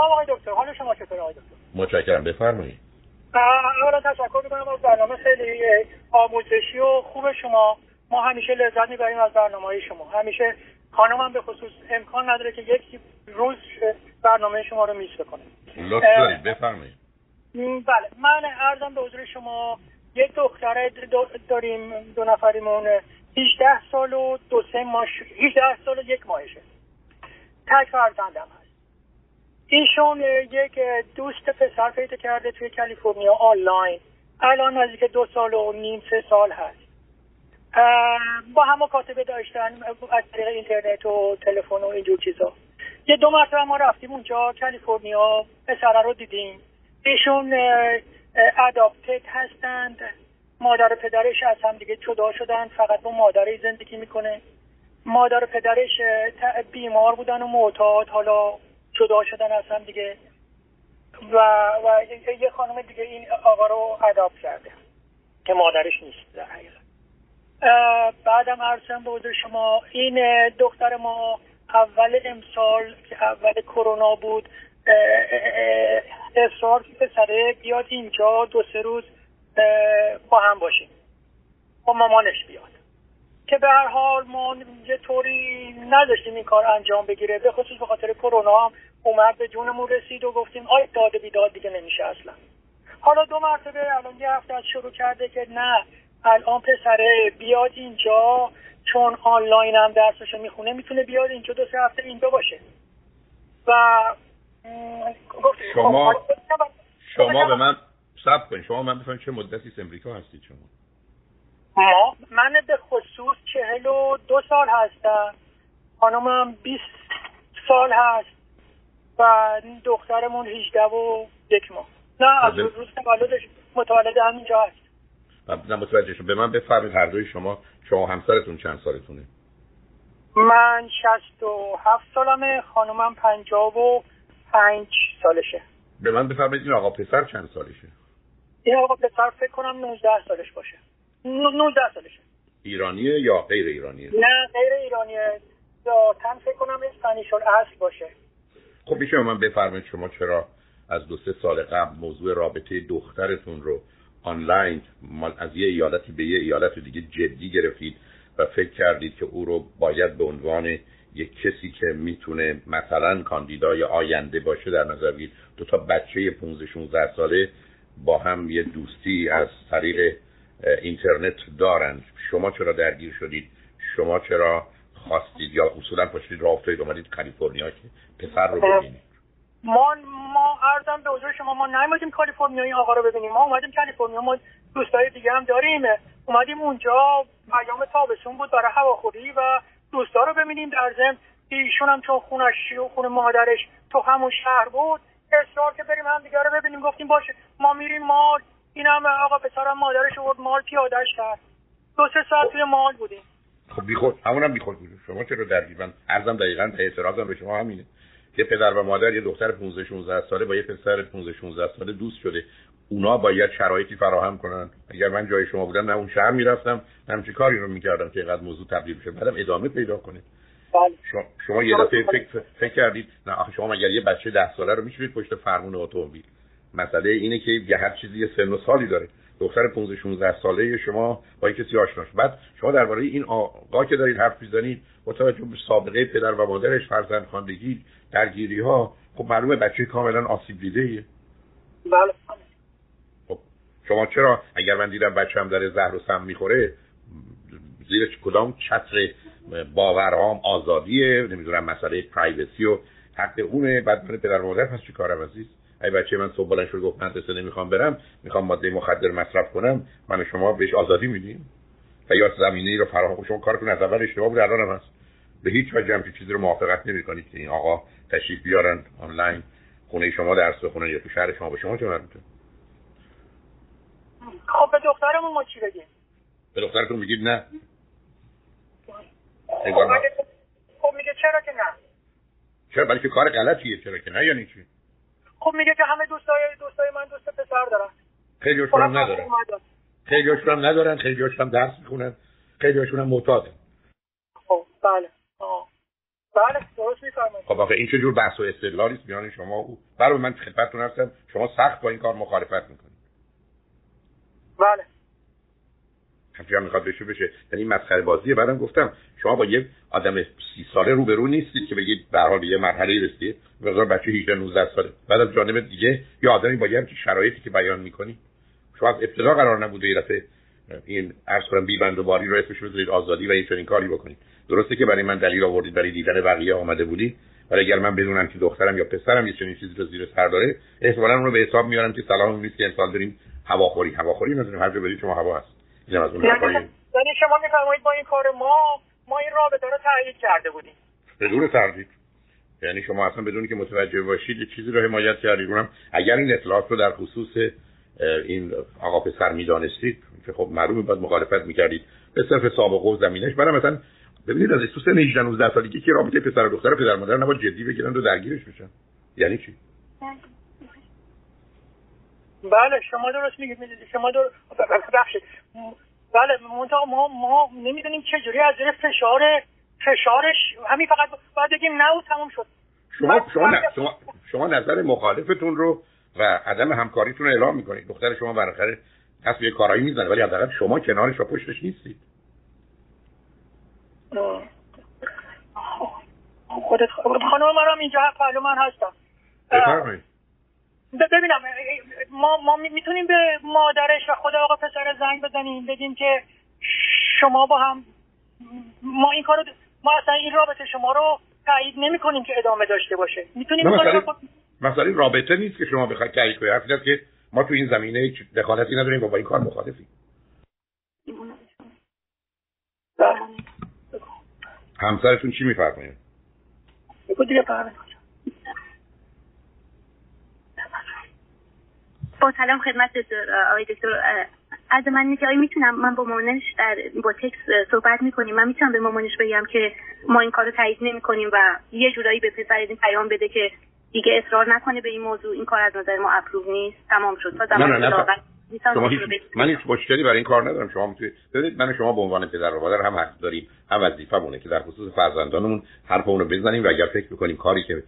سلام آقای دکتر حال شما چطوره آقای دکتر؟ متشکرم بفرمایید. اولا تشکر می‌کنم از برنامه خیلی آموزشی و خوب شما. ما همیشه لذت می‌بریم از برنامه شما. همیشه خانمم به خصوص امکان نداره که یک روز برنامه شما رو میس بکنه. لطف دارید بفرمایید. بله من ارزم به حضور شما یک دختره داریم دو نفریمون. 18 سال و دو سه ماش 18 سال و یک ماهشه. تک فرزندم ایشون یک دوست پسر پیدا کرده توی کالیفرنیا آنلاین. الان نزدیک دو سال و نیم سه سال هست. با هم کاتبه داشتن از طریق اینترنت و تلفن و اینجور چیزا. یه دو مرتبه ما رفتیم اونجا کالیفرنیا پسره رو دیدیم. ایشون اداپتد هستند. مادر پدرش از هم دیگه جدا شدن فقط با مادرش زندگی می‌کنه. مادر پدرش بیمار بودن و معتاد. حالا جدا شدن از هم دیگه. و, و یه خانم دیگه این آقا رو اداپت کرده. که مادرش نیست در حقیقت. بعدم عرضم به حضور شما این دختر ما اول امسال که اول کرونا بود اصرار پسره بیاد اینجا دو سه روز با هم باشیم. با مامانش بیاد. که به هر حال ما یه طوری نداشتیم این کار انجام بگیره به خصوص به خاطر کرونا هم اومد به جونمون رسید و گفتیم آی داده بیداد دیگه نمیشه اصلا. حالا دو مرتبه الان یه هفته از شروع کرده که نه الان پسره بیاد اینجا چون آنلاین هم درسشو می‌خونه می‌تونه بیاد اینجا دو سه هفته اینجا باشه و شما خب، شما به من سب کنید. شما من بفهمید چه مدتی امریکا هستید شما. ما؟ من به خصوص چهل و دو سال هستم. خانمم بیست سال هست. و دخترمون هیچده و یک ماه. نه از روز تولدش متولد همینجا هست. نه متوجه شد به من بفرمید هر دوی شما شما همسرتون چند سالتونه؟ من شست و هفت سالمه خانومم پنجاب و پنج سالشه. به من بفرمایید این آقا پسر چند سالشه؟ این آقا پسر فکر کنم 19 سالش باشه. 19 سالشه. ایرانیه یا غیر ایرانیه؟ نه غیر ایرانیه. تن فکر کنم اسپانیشون اصل باشه. خب میشه من بفرمایید شما چرا از دو سه سال قبل موضوع رابطه دخترتون رو آنلاین از یه ایالتی به یه ایالت دیگه جدی گرفتید و فکر کردید که او رو باید به عنوان یک کسی که می‌تونه مثلا کاندیدای آینده باشه در نظر بگیرید. دو تا بچه 15 16 ساله با هم یه دوستی از طریق اینترنت دارن. شما چرا درگیر شدید؟ شما چرا خواستید یا اصولا پاشید راه افتادید اومدید کالیفرنیا که پسر رو ببینید. ما ما ارزم به حضور شما ما نیومدیم کالیفرنیا این آقا رو ببینیم ما اومدیم کالیفرنیا ما دوستای دیگه هم داریم. اومدیم اونجا پیام تابستون بود برای هواخوری و دوستا رو ببینیم در ضمن. ایشون هم چون خونش و خونه مادرش تو همون شهر بود اصرار که بریم هم دیگه رو ببینیم. گفتیم باشه ما میریم مال. اینم آقا پسرم مادرش بود مال پیادش کرد. دو سه ساعت توی مال بودیم. خب بیخود همونم بیخود بود شما چرا درگیر؟ من ارزم دقیقا اعتراضم به شما همینه. یه پدر و مادر یه دختر 15 16 ساله با یه پسر 15 16 ساله دوست شده. اونا باید شرایطی فراهم کنن. اگر من جای شما بودم نه اون شهر می‌رفتم نه چه کاری رو می‌کردم که اینقدر موضوع تبدیل بشه. بعدم ادامه پیدا کنه بله. شما, شما یه دفعه فکر, فکر کردید نه آخه شما مگر یه بچه ده ساله رو میشورید پشت فرمون اتومبیل. مسئله اینه که یه هر چیزی یه سن و سالی داره. دختر 15 16 ساله شما با کسی آشناش. بعد شما درباره این آقا که دارید حرف می‌زنید با توجه به سابقه پدر و مادرش فرزند خواندگی درگیری ها خب معلومه بچه کاملا آسیب دیده ایه بله. خب شما چرا اگر من دیدم بچه هم داره زهر و سم می‌خوره زیر کدام چتر باورهام آزادیه؟ نمی‌دونم مسئله پرایوسی و حق اونه. بعد من پدر و مادر پس چی کارم عزیز؟ ای بچه من صبح بلند شد گفت مدرسه نمی‌خوام برم می‌خوام ماده مخدر مصرف کنم. من شما بهش آزادی میدیم. و یا زمینه ای رو فراهم شما کارتون از اول اشتباه بود الان هم هست. به هیچ وجه هم چیزی رو موافقت نمی‌کنید که این آقا تشریف بیارن آنلاین خونه شما درس بخونن یا تو شهر شما به شما چه مربوطه؟ خب به دخترمون ما چی بگیم؟ به دخترتون میگید نه. خب, خب میگه چرا که نه؟ چرا؟ بلکه کار غلطیه چرا که نه؟ یعنی چی؟ خب میگه که همه دوستای دوستای من دوست پسر دارن. خیلی هم ندارن خیلی هم ندارن خیلی هم درس می‌خونن خیلی هم معتادن خب بله. آه. بله درست میفرمایید. خب آخه این چه جور بحث و استدلالی است میان شما و برای من خدمتتون هستم. شما سخت با این کار مخالفت می‌کنید. بله. همچنین هم می‌خواد بشه بشه. یعنی مسخره بازیه. بعدم گفتم شما با یه آدم سی ساله روبرو نیستید که بگید به حال یه مرحله رسیدید. مثلا بچه 18 19 ساله. بعد از جانب دیگه یه آدمی با یه شرایطی که بیان می‌کنی. شما از ابتدا قرار نبوده یه دفعه این عرض کنم بیبند و باری رو اسمش بذارید آزادی و این چنین کاری بکنید. درسته که برای من دلیل آوردید برای دیدن بقیه آمده بودید ولی اگر من بدونم که دخترم یا پسرم یه چنین چیزی رو زیر سر داره احتمالاً اون رو به حساب میارم که سلام نیست که امسال داریم هواخوری. هواخوری نداریم هر جا برید شما هوا هست. اینم از اون یعنی یعنی شما میفرمایید با این کار ما ما این رابطه رو تایید کرده بودیم. بدون تردید. یعنی شما اصلا بدونی که متوجه باشید یه چیزی رو حمایت کردید. اونم اگر این اطلاعات رو در خصوص این آقا پسر می‌دانستید که خب معلومه باید مخالفت می‌کردید. به صرف سابقه و زمینش. برای مثلا ببینید از 18 19 سالگی که رابطه پسر و دختر پدر مادر نباید جدی بگیرن و درگیرش بشن. یعنی چی؟ بله شما درست میگید شما در ببخشید. بله منتها ما ما نمی‌دونیم چه جوری از زیر فشار فشارش همین فقط باید بگیم نه و تموم شد. شما شما, شما شما نظر مخالفتون رو و عدم همکاریتون رو اعلام می‌کنید. دختر شما بالاخره دست یه کارایی می‌زنه ولی حداقل شما کنارش و پشتش نیستید. خودت خانم من اینجا پهلو من هستم. بفرمایید. ببینم ما ما می‌تونیم به مادرش و خود آقا پسر زنگ بزنیم بگیم که شما با هم ما این کارو ما اصلا این رابطه شما رو تایید نمی کنیم که ادامه داشته باشه. می‌تونیم مثلا مثلا رابطه نیست که شما بخواید تایید کنید. حرفی که ما تو این زمینه دخالتی نداریم و با این کار مخالفیم. همسرتون چی میفرمایید؟ دیگه با سلام خدمت آقای دکتر از من اینه که آیا می‌تونم من با مامانش در با تکس صحبت می‌کنیم. من می‌تونم به مامانش بگم که ما این کارو تایید نمی‌کنیم و یه جورایی به پسر این پیام بده که دیگه اصرار نکنه به این موضوع. این کار از نظر ما اپروو نیست. تمام شد. تا نه شما هیچ من هیچ مشکلی برای این کار ندارم. شما می‌تونید ببینید من شما به عنوان پدر و مادر هم حق داریم. هم وظیفه‌مونه که در خصوص فرزندانمون حرف اونو بزنیم و اگر فکر می‌کنیم کاری که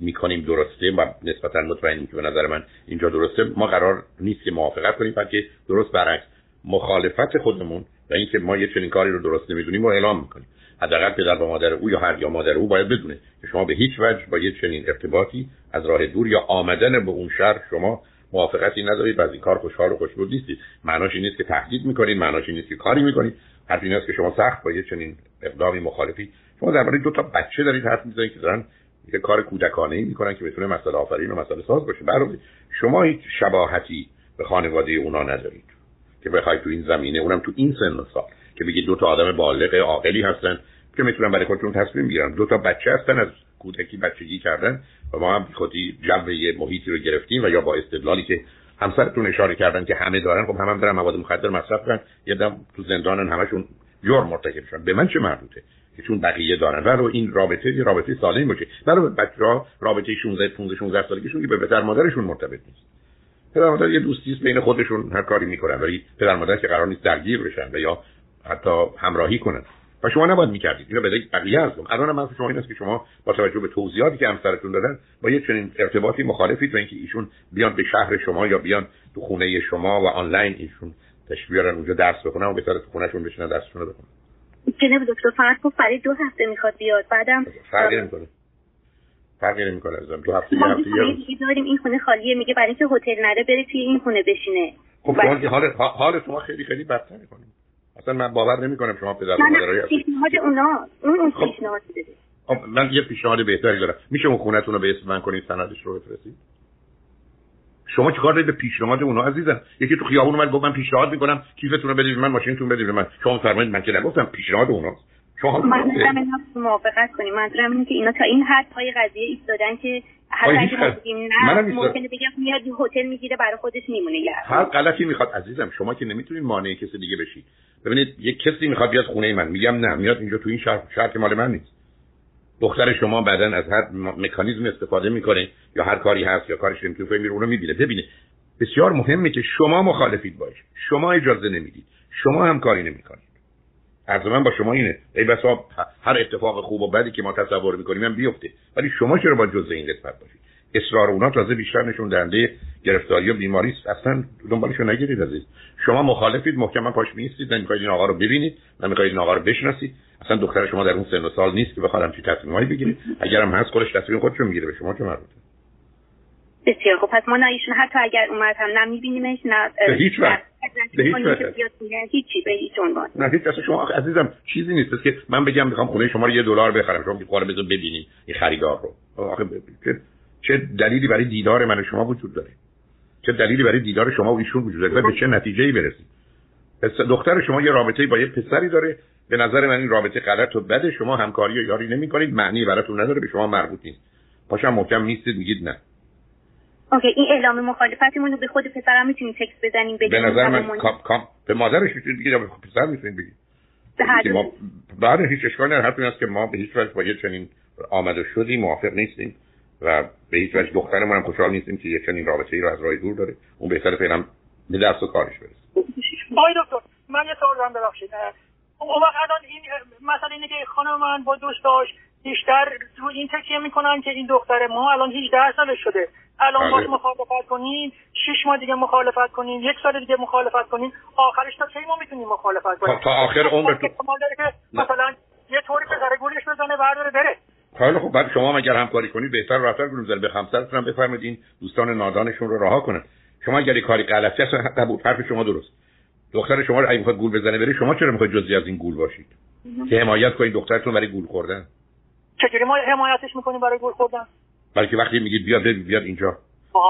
می‌کنیم درسته و نسبتا مطمئنیم که به نظر من اینجا درسته ما قرار نیست که موافقت کنیم بلکه درست برعکس مخالفت خودمون و اینکه ما یه چنین کاری رو درست نمی‌دونیم و اعلام می‌کنیم. حداقل پدر و مادر او یا هر یا مادر او باید بدونه که شما به هیچ وجه با یه چنین ارتباطی از راه دور یا آمدن به اون شهر شما موافقتی ندارید و از این کار خوشحال و خوشبود نیستید. معناش این نیست که تهدید می‌کنید معناش این نیست که کاری می‌کنید. حرف این است که شما سخت با یه چنین اقدامی مخالفی. شما درباره دو تا بچه دارید حرف می‌زنید که دارن یه کار کودکانه ای می‌کنن که بتونه مسئله آفرین و مسئله ساز باشه. برای شما هیچ شباهتی به خانواده اونا ندارید که بخواید تو این زمینه اونم تو این سن و سال که بگید دو تا آدم بالغ عاقلی هستن که می‌تونن برای خودشون تصمیم بگیرن. دو تا بچه هستن از کودکی بچگی کردن. و ما هم خودی جو یه محیطی رو گرفتیم و یا با استدلالی که همسرتون اشاره کردن که همه دارن خب هم, هم دارن مواد مخدر مصرف کردن یه دم تو زندانن همشون جرم مرتکب شدن به من چه مربوطه که چون بقیه دارن؟ ولو این رابطه یه رابطه سالمی باشه. ولو بچه‌ها رابطه 16 15 16 سالگیشون که به پدر مادرشون مرتبط نیست. پدر مادر یه دوستی بین خودشون هر کاری می‌کنن. ولی پدر مادر که قرار نیست درگیر بشن و یا حتی همراهی کنن. و شما نباید می‌کردید. اینو به بقیه ارزم الان من شما این است که شما با توجه به توضیحاتی که همسرتون دادن با یه چنین ارتباطی مخالفید و اینکه ایشون بیان به شهر شما یا بیان تو خونه شما و آنلاین ایشون بیارن اونجا درس بخونن و بهتره تو خونهشون بشینن درسشون رو بخونن. جناب دکتر فقط گفت برای دو هفته می‌خواد بیاد. بعدم فرقی نمی‌کنه. فرقی نمی‌کنه ازم. دو هفته یه هفته یه داریم این خونه خالیه. میگه برای اینکه هتل نره بره توی این خونه بشینه. خب حال حال شما خیلی خیلی بدتر می‌کنه. اصلا من باور نمی کنم شما پدر و مادرای پیشنهاد اونا اون اون خب. پیشنهاد خب من یه پیشنهاد بهتری دارم. میشه اون خونتون رو به اسم من کنید سندش رو بفرستید؟ شما چیکار دارید به پیشنهاد اونا عزیزم؟ یکی تو خیابون اومد گفت من پیشنهاد می‌کنم کیفتون رو بدید من ماشینتون بدید من. شما فرمایید من که نگفتم پیشنهاد اوناست شما اینا موافقت کنیم. منظورم اینه که اینا تا این حد پای قضیه ایستادن که بگیم نه ممکنه بگم میاد هتل می‌گیره برای خودش میمونه هر غلطی می‌خواد عزیزم شما که نمی‌تونید مانع کسی دیگه بشید. ببینید یک کسی می‌خواد بیاد خونه من. میگم نه میاد اینجا تو این شهر که مال من نیست. دختر شما بعدا از هر مکانیزم استفاده می‌کنه یا هر کاری هست یا کارش نمی‌تونه میره اونو می‌بینه. ببینه بسیار مهمه که شما مخالفید باش. شما اجازه نمی‌دید. شما هم کاری نمی‌کنید. عرض من با شما اینه. ای بسا هر اتفاق خوب و بدی که ما تصور می‌کنیم هم بیفته. ولی شما چرا با جزء این قسمت باشید؟ اصرار اونا تازه بیشتر نشون دهنده گرفتاری و بیماری است. اصلا دنبالشو نگیرید عزیز. شما مخالفید محکما پاش میستید نمی‌خواید این آقا رو ببینید. نمی‌خواید این آقا رو بشناسید. اصلا دختر شما در اون سن و سال نیست که بخواد همچین تصمیمایی بگیره. اگرم هست خودش تصمیم خودشو می‌گیره. به شما چه مربوطه؟ بسیار خب پس ما نه ایشون حتی اگر اومد هم نمیبینیمش نه به هیچ وقت به هیچ وقت هیچی به هیچ عنوان. نه هیچ اصلا شما عزیزم چیزی نیست. که من بگم می‌خوام خونه شما رو یه دلار بخرم. شما می‌خوام بذار ببینید این خریدار رو. آخه چه دلیلی برای دیدار من و شما وجود داره؟ چه دلیلی برای دیدار شما و ایشون وجود داره؟ به چه نتیجه‌ای برسید دختر شما یه رابطه با یه پسری داره. به نظر من این رابطه غلط و بده. شما همکاری و یاری نمی‌کنید. معنی براتون نداره. به شما مربوط نیست. پاشم محکم نیستید. میگید نه. OK. این اعلام مخالفتمون رو به خود پسرم می‌تونیم تکس بزنیم بگیم به نظر من کام کام به مادرش می‌تونید بگید به پسر می‌تونید بگید؟ ما بعد هیچ اشکالی نداره. حرف است که ما به هیچ وجه با یه چنین آمد و شدی موافق نیستیم. و به هیچ وجه دخترمون هم خوشحال نیستیم که یه چنین رابطه ای رو از راه دور داره. اون بهتره فعلا به درس و کارش برسه. آقای دکتر من یه سوال دارم ببخشید. اون وقت الان این مثلا اینه که خانم من با دوستاش بیشتر رو این تکیه می‌کنن که این دختر ما الان 18 سالش شده. الان باش بله. مخالفت کنین شش ماه دیگه مخالفت کنین یک سال دیگه مخالفت کنین آخرش تا کی ما می‌تونیم مخالفت کنیم؟ تا آخر عمرتون. مثلا یه طوری پسر گولش بزنه برداره بره. خیلی خب بعد شما اگر همکاری کنید بهتر رفتار کنید به همسرتون هم بفرمایید این دوستان نادانشون رو رها کنن. شما اگر کاری غلطی هست قبول حرف شما درست. دختر شما رو اگه می‌خواد گول بزنه بره شما چرا می‌خواید جزئی از این گول باشید؟ که حمایت کنید دخترتون برای گول خوردن. چجوری ما حمایتش می‌کنیم برای گول خوردن؟ بلکه وقتی میگید بیاد بیاد اینجا.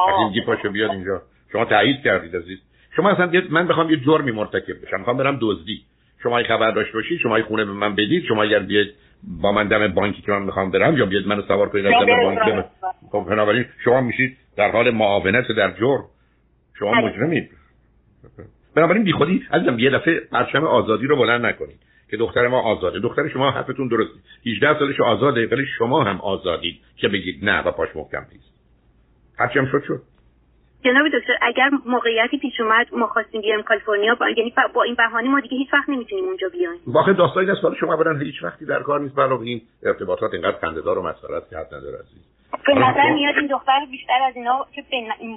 وقتی میگید پاشو بیاد اینجا. شما تایید کردید عزیز. شما اصلا من بخوام یه جرمی مرتکب بشم. می‌خوام برم دزدی. شما خبر داشت باشید شما خونه به من بدید شما اگر بیاد با من دم بانکی که من می‌خوام برم یا بیاد منو سوار کنید از دم بانک خب بنابراین شما میشید در حال معاونت در جرم. شما بله. مجرمید. بنابراین بی خودی عزیزم یه دفعه پرچم آزادی رو بلند نکنید که دختر ما آزاده. دختر شما حرفتون درست 18 سالش آزاده ولی شما هم آزادید که بگید نه و پاش محکم نیست. هرچی هم شد شد. جناب دکتر اگر موقعیتی پیش اومد ما خواستیم بیایم کالیفرنیا با یعنی با این بهانه ما دیگه هیچ وقت نمی‌تونیم اونجا بیایم. واقعا داستانی است شما برن هیچ وقتی در کار نیست برای این ارتباطات اینقدر خنده‌دار و مسخره است که حد نداره عزیز. به نظر میاد این دختر بیشتر از اینا که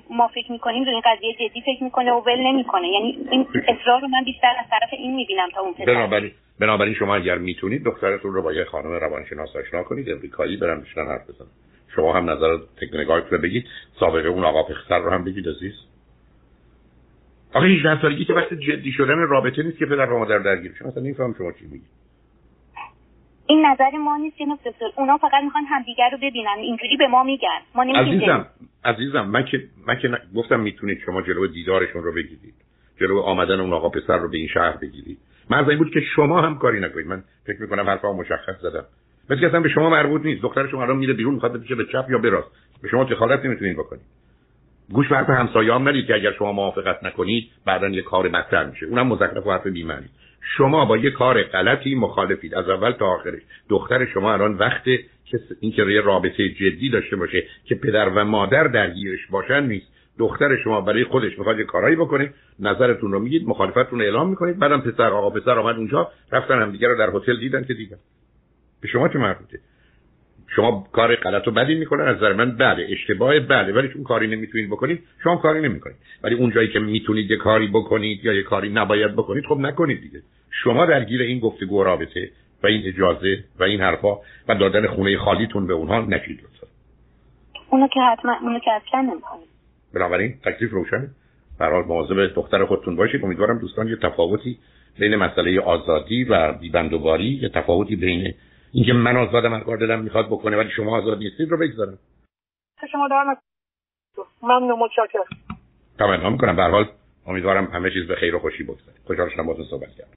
ما فکر می‌کنیم رو این قضیه جدی فکر می‌کنه و ول نمی‌کنه. یعنی این اصرار رو من بیشتر از طرف این می‌بینم تا اون بنابراین بنابراین شما اگر می‌تونید دخترتون رو با یه خانم روانشناس آشنا کنید امریکایی برن بشنن حرف بزنن. شما هم نظر تک رو بگید سابقه اون آقا پسر رو هم بگید عزیز. آخه 18 سالگی که وقت جدی شدن رابطه نیست که پدر و مادر درگیر شما اصلا نمیفهم شما چی میگید این نظر ما نیست جناب دکتر. اونا فقط می‌خوان همدیگر رو ببینن. اینجوری به ما میگن. ما عزیزم عزیزم من که من که گفتم می‌تونید شما جلو دیدارشون رو بگیرید. جلو آمدن اون آقا پسر رو به این شهر بگیرید. من این بود که شما هم کاری نکنید. من فکر می‌کنم حرفا مشخص زدم. مثل اصلا به شما مربوط نیست. دختر شما الان میره بیرون می‌خواد بشه به چپ یا به راست. به شما دخالت نمی‌تونید بکنید؟ گوش به حرف همسایه هم ندید که اگر شما موافقت نکنید بعدا یه کار بدتر میشه. اونم مزخرف و حرف بی‌معنی. شما با یه کار غلطی مخالفید. از اول تا آخرش. دختر شما الان وقت که اینکه یه رابطه جدی داشته باشه که پدر و مادر درگیرش باشن نیست. دختر شما برای خودش می‌خواد یه کارایی بکنه نظرتون رو میگید مخالفتتون رو اعلام می‌کنید بعدم پسر آقا پسر آمد اونجا رفتن هم دیگه رو در هتل دیدن که دیدن. به شما چه مربوطه. شما کار غلط و بدی می‌کنن از نظر من بله اشتباه بله ولی چون کاری نمی‌تونید بکنید شما کاری نمی‌کنید. ولی اون جایی که می‌تونید یه کاری بکنید یا یه کاری نباید بکنید خب نکنید دیگه. شما درگیر این گفتگو رابطه و این اجازه و این حرفا و دادن خونه خالیتون به اونها نشید لطفا. اونو که حتما اونو که اصلا نمی‌کنید بنابراین تکلیف روشنه برحال مواظب دختر خودتون باشید. امیدوارم دوستان یه تفاوتی بین مسئله آزادی و بیبندوباری یه تفاوتی بین اینکه من آزادم هر کار دلم می‌خواد بکنه ولی شما آزاد نیستید رو بگذارم. شما دارم. ممنون متشکرم. تمام می‌کنم. به حال امیدوارم همه چیز به خیر و خوشی بگذره. خوشحال شدم باهاتون صحبت کردم.